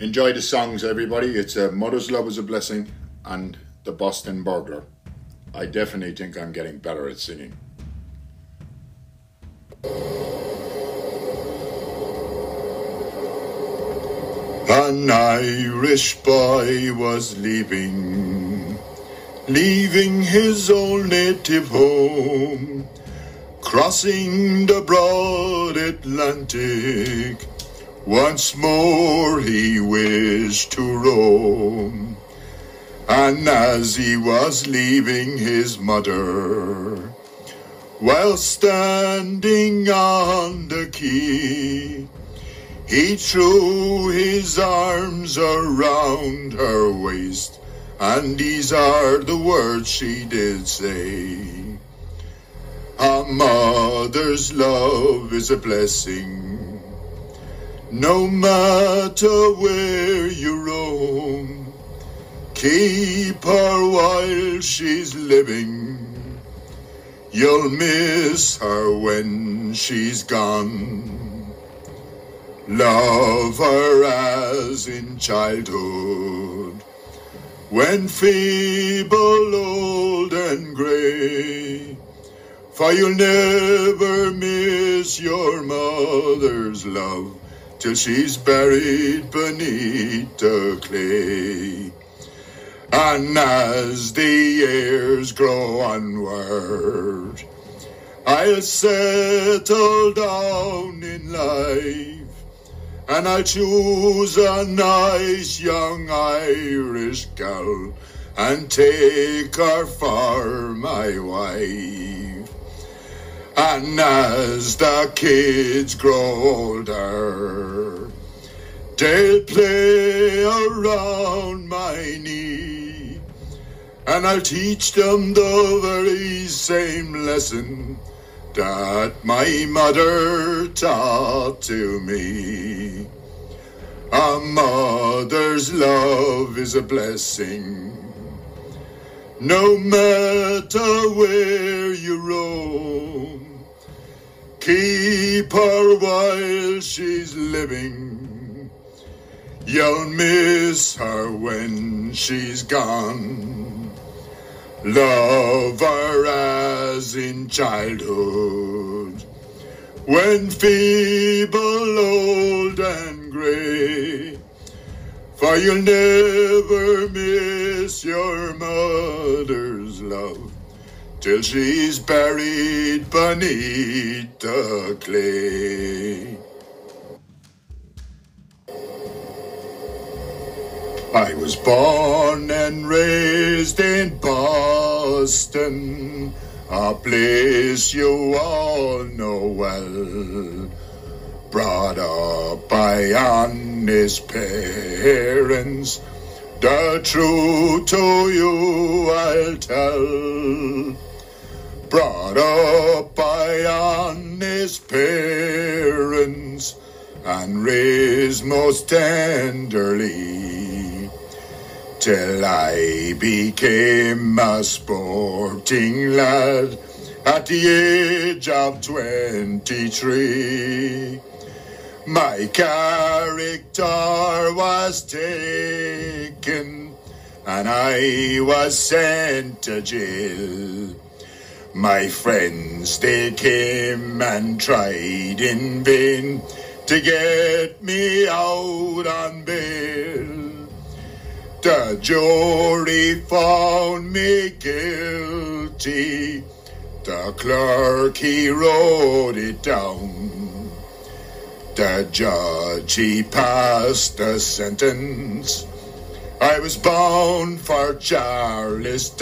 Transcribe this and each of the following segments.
Enjoy the songs, everybody. It's a Mother's Love is a Blessing and The Boston Burglar. I definitely think I'm getting better at singing. An Irish boy was leaving, leaving his old native home, crossing the broad Atlantic. Once more he wished to roam, and as he was leaving his mother, while standing on the quay, he threw his arms around her waist, and these are the words she did say. A mother's love is a blessing, no matter where you roam. Keep her while she's living, you'll miss her when she's gone. Love her as in childhood, when feeble, old, and grey. For you'll never miss your mother's love till she's buried beneath the clay. And as the years grow onward, I'll settle down in life and I'll choose a nice young Irish girl and take her for my wife. And as the kids grow older, they'll play around my knee, and I'll teach them the very same lesson that my mother taught to me. A mother's love is a blessing, no matter where you roam. Keep her while she's living. You'll miss her when she's gone. Love her as in childhood, when feeble, old, and grey. For you'll never miss your mother's love till she's buried beneath the clay. I was born and raised in Boston, a place you all know well. Brought up by honest parents, the truth to you I'll tell. Brought up by honest parents and raised most tenderly till I became a sporting lad at the age of 23. My character was taken and I was sent to jail. My friends, they came and tried in vain to get me out on bail. The jury found me guilty. The clerk, he wrote it down. The judge, he passed the sentence. I was bound for Charlestown.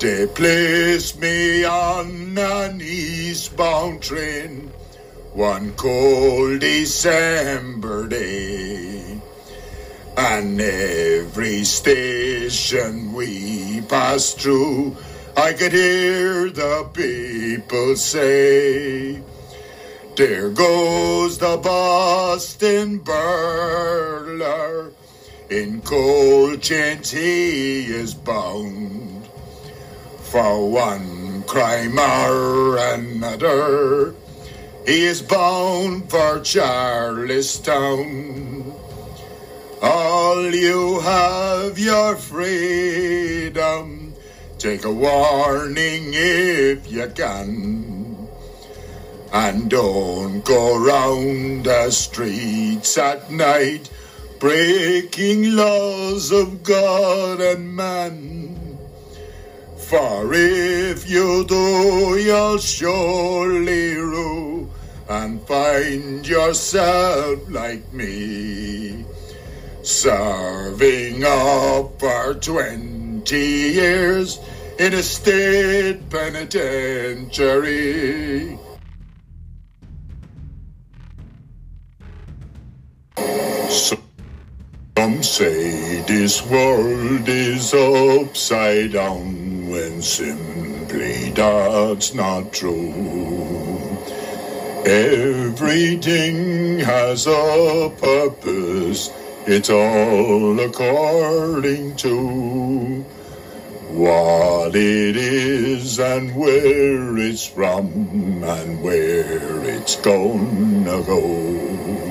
They placed me on an eastbound train one cold December day. And every station we passed through, I could hear the people say, There goes the Boston burglar, in cold chains he is bound. For one crime or another, he is bound for Charlestown. All you have your freedom. Take a warning if you can. And don't go round the streets at night breaking laws of God and man. For if you do, you'll surely rue and find yourself like me, serving up for 20 years in a state penitentiary. This world is upside down when simply that's not true. Everything has a purpose, it's all according to what it is and where it's from and where it's gonna go.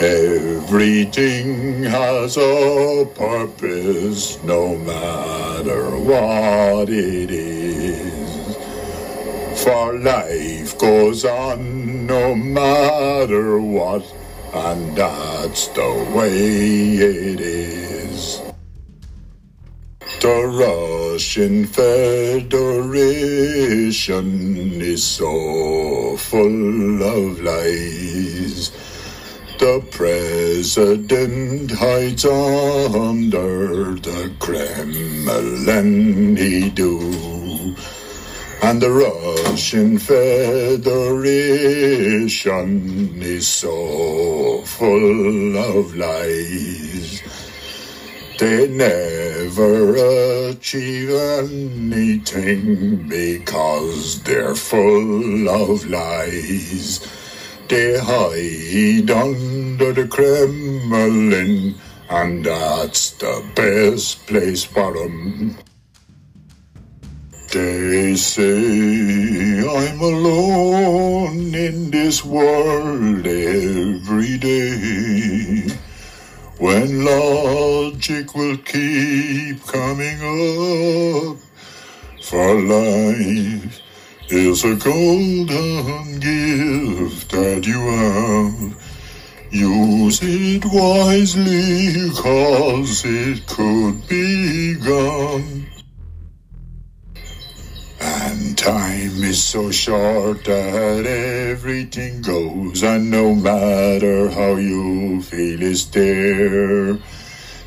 Everything has a purpose, no matter what it is. For life goes on no matter what, and that's the way it is. The Russian Federation is so full of lies. The president hides under the Kremlin, he do. And the Russian Federation is so full of lies. They never achieve anything because they're full of lies. They hide under the Kremlin, and that's the best place for them. They say I'm alone in this world every day. When logic will keep coming up for life is a golden gift that you have. Use it wisely, cause it could be gone. And time is so short that everything goes, and no matter how you feel is there.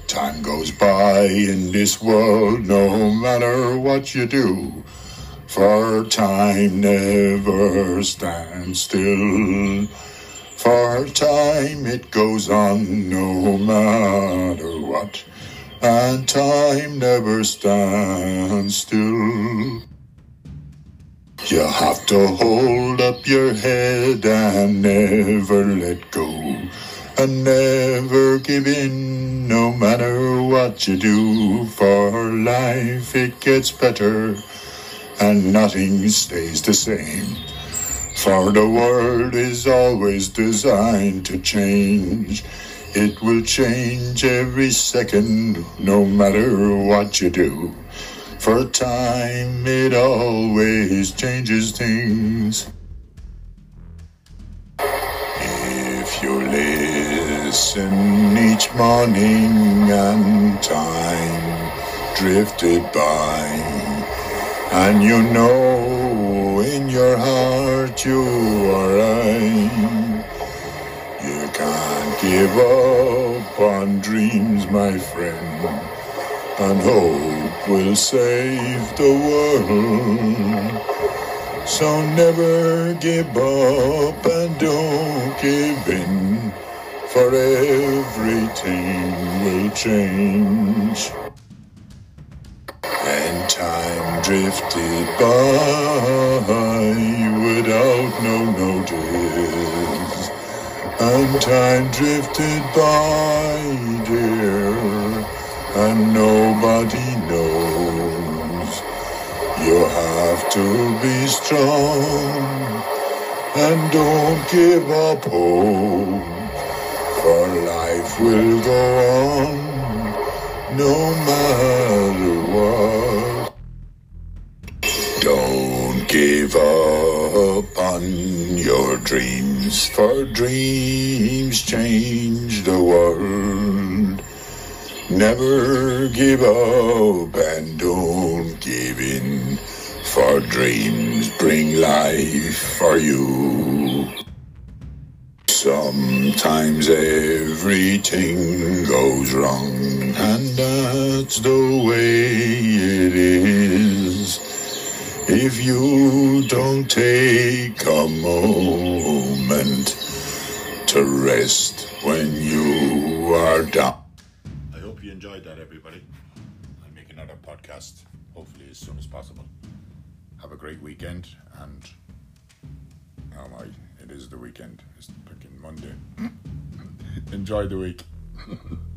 Time goes by in this world, no matter what you do. For time never stands still. For time it goes on no matter what. And time never stands still. You have to hold up your head and never let go. And never give in no matter what you do. For life it gets better and nothing stays the same. For the world is always designed to change. It will change every second, no matter what you do. For time, it always changes things. If you listen each morning and time drifted by, and you know in your heart you are right. You can't give up on dreams, my friend, and hope will save the world. So never give up and don't give in, for everything will change. And time drifted by without no notice. And time drifted by, dear, and nobody knows. You have to be strong and don't give up hope. for life will go on no matter dreams, for dreams change the world. Never give up and don't give in, for dreams bring life for you. Sometimes everything goes wrong, and that's the way it is. If you don't take a moment to rest when you are down. I hope you enjoyed that, everybody. I'll make another podcast hopefully as soon as possible. Have a great weekend, and oh my, it is the weekend. It's freaking Monday. Enjoy the week.